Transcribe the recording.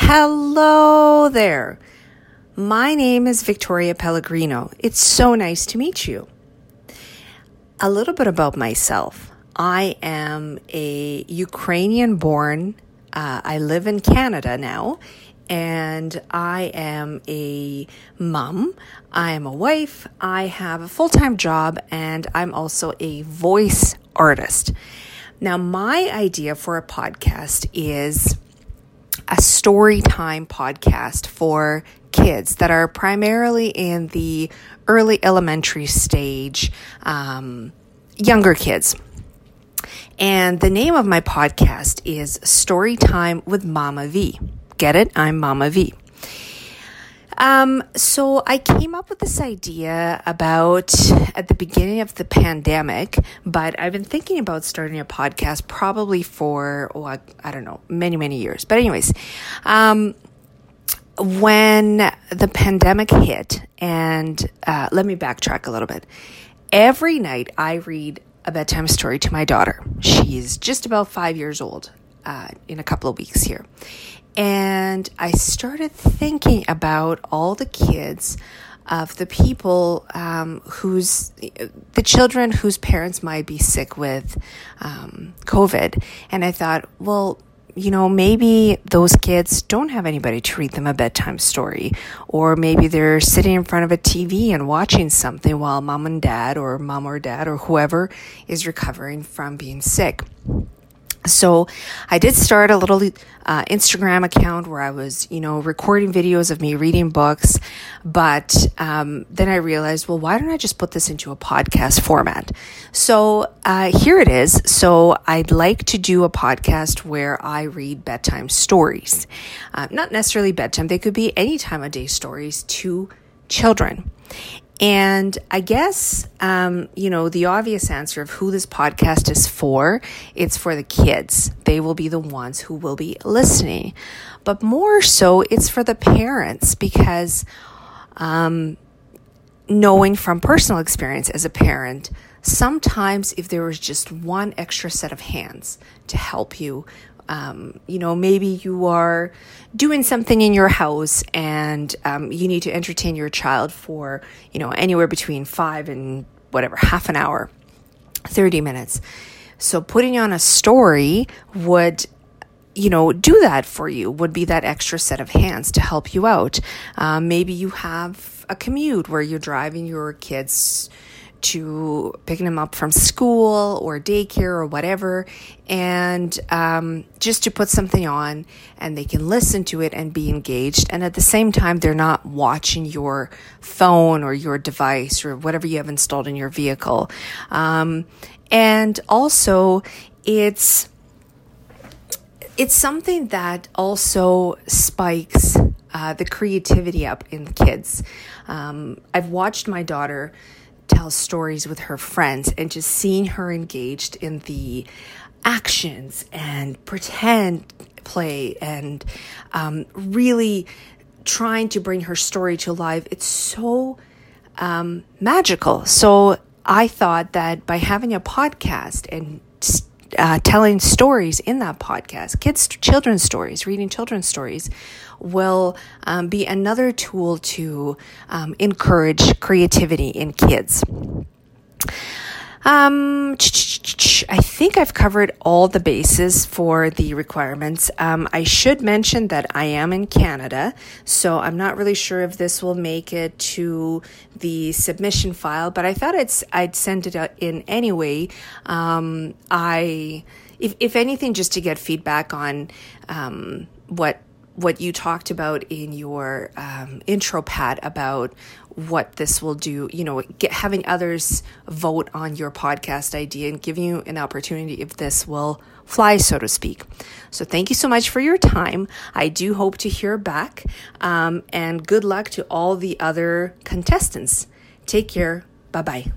Hello there. My name is Victoria Pellegrino. It's so nice to meet you. A little bit about myself. I am a Ukrainian born, uh, I live in Canada now, and I am a mom. I am a wife. I have a full time job, and I'm also a voice artist. Now, my idea for a podcast is a story time podcast for kids that are primarily in the early elementary stage, um, younger kids. And the name of my podcast is Story Time with Mama V. Get it? I'm Mama V. Um, so I came up with this idea about at the beginning of the pandemic, but I've been thinking about starting a podcast probably for, oh, I, I don't know, many, many years. But, anyways, um, when the pandemic hit, and uh, let me backtrack a little bit. Every night I read a bedtime story to my daughter. She's just about five years old uh, in a couple of weeks here. And I started thinking about all the kids of the people um, whose the children whose parents might be sick with um, COVID, and I thought, well, you know, maybe those kids don't have anybody to read them a bedtime story, or maybe they're sitting in front of a TV and watching something while mom and dad, or mom or dad, or whoever is recovering from being sick. So I did start a little uh, Instagram account where I was, you know, recording videos of me reading books. But um, then I realized, well, why don't I just put this into a podcast format? So uh, here it is. So I'd like to do a podcast where I read bedtime stories. Uh, not necessarily bedtime, they could be any time of day stories to children. And I guess, um, you know, the obvious answer of who this podcast is for, it's for the kids. They will be the ones who will be listening. But more so, it's for the parents because, um, knowing from personal experience as a parent, sometimes if there was just one extra set of hands to help you um, you know, maybe you are doing something in your house and um, you need to entertain your child for, you know, anywhere between five and whatever, half an hour, 30 minutes. So putting on a story would you know, do that for you would be that extra set of hands to help you out. Um, maybe you have a commute where you're driving your kids to picking them up from school or daycare or whatever, and um, just to put something on and they can listen to it and be engaged. And at the same time, they're not watching your phone or your device or whatever you have installed in your vehicle. Um, and also, it's it's something that also spikes uh, the creativity up in kids. Um, I've watched my daughter tell stories with her friends and just seeing her engaged in the actions and pretend play and um, really trying to bring her story to life. It's so um, magical. So I thought that by having a podcast and uh, telling stories in that podcast, kids, children's stories, reading children's stories, will um, be another tool to um, encourage creativity in kids. Um, I think I've covered all the bases for the requirements. Um, I should mention that I am in Canada, so I'm not really sure if this will make it to the submission file, but I thought it's, I'd send it in anyway. Um, I, if, if anything, just to get feedback on um, what what you talked about in your um, intro, Pat, about what this will do, you know, get, having others vote on your podcast idea and giving you an opportunity if this will fly, so to speak. So thank you so much for your time. I do hope to hear back. Um, and good luck to all the other contestants. Take care. Bye bye.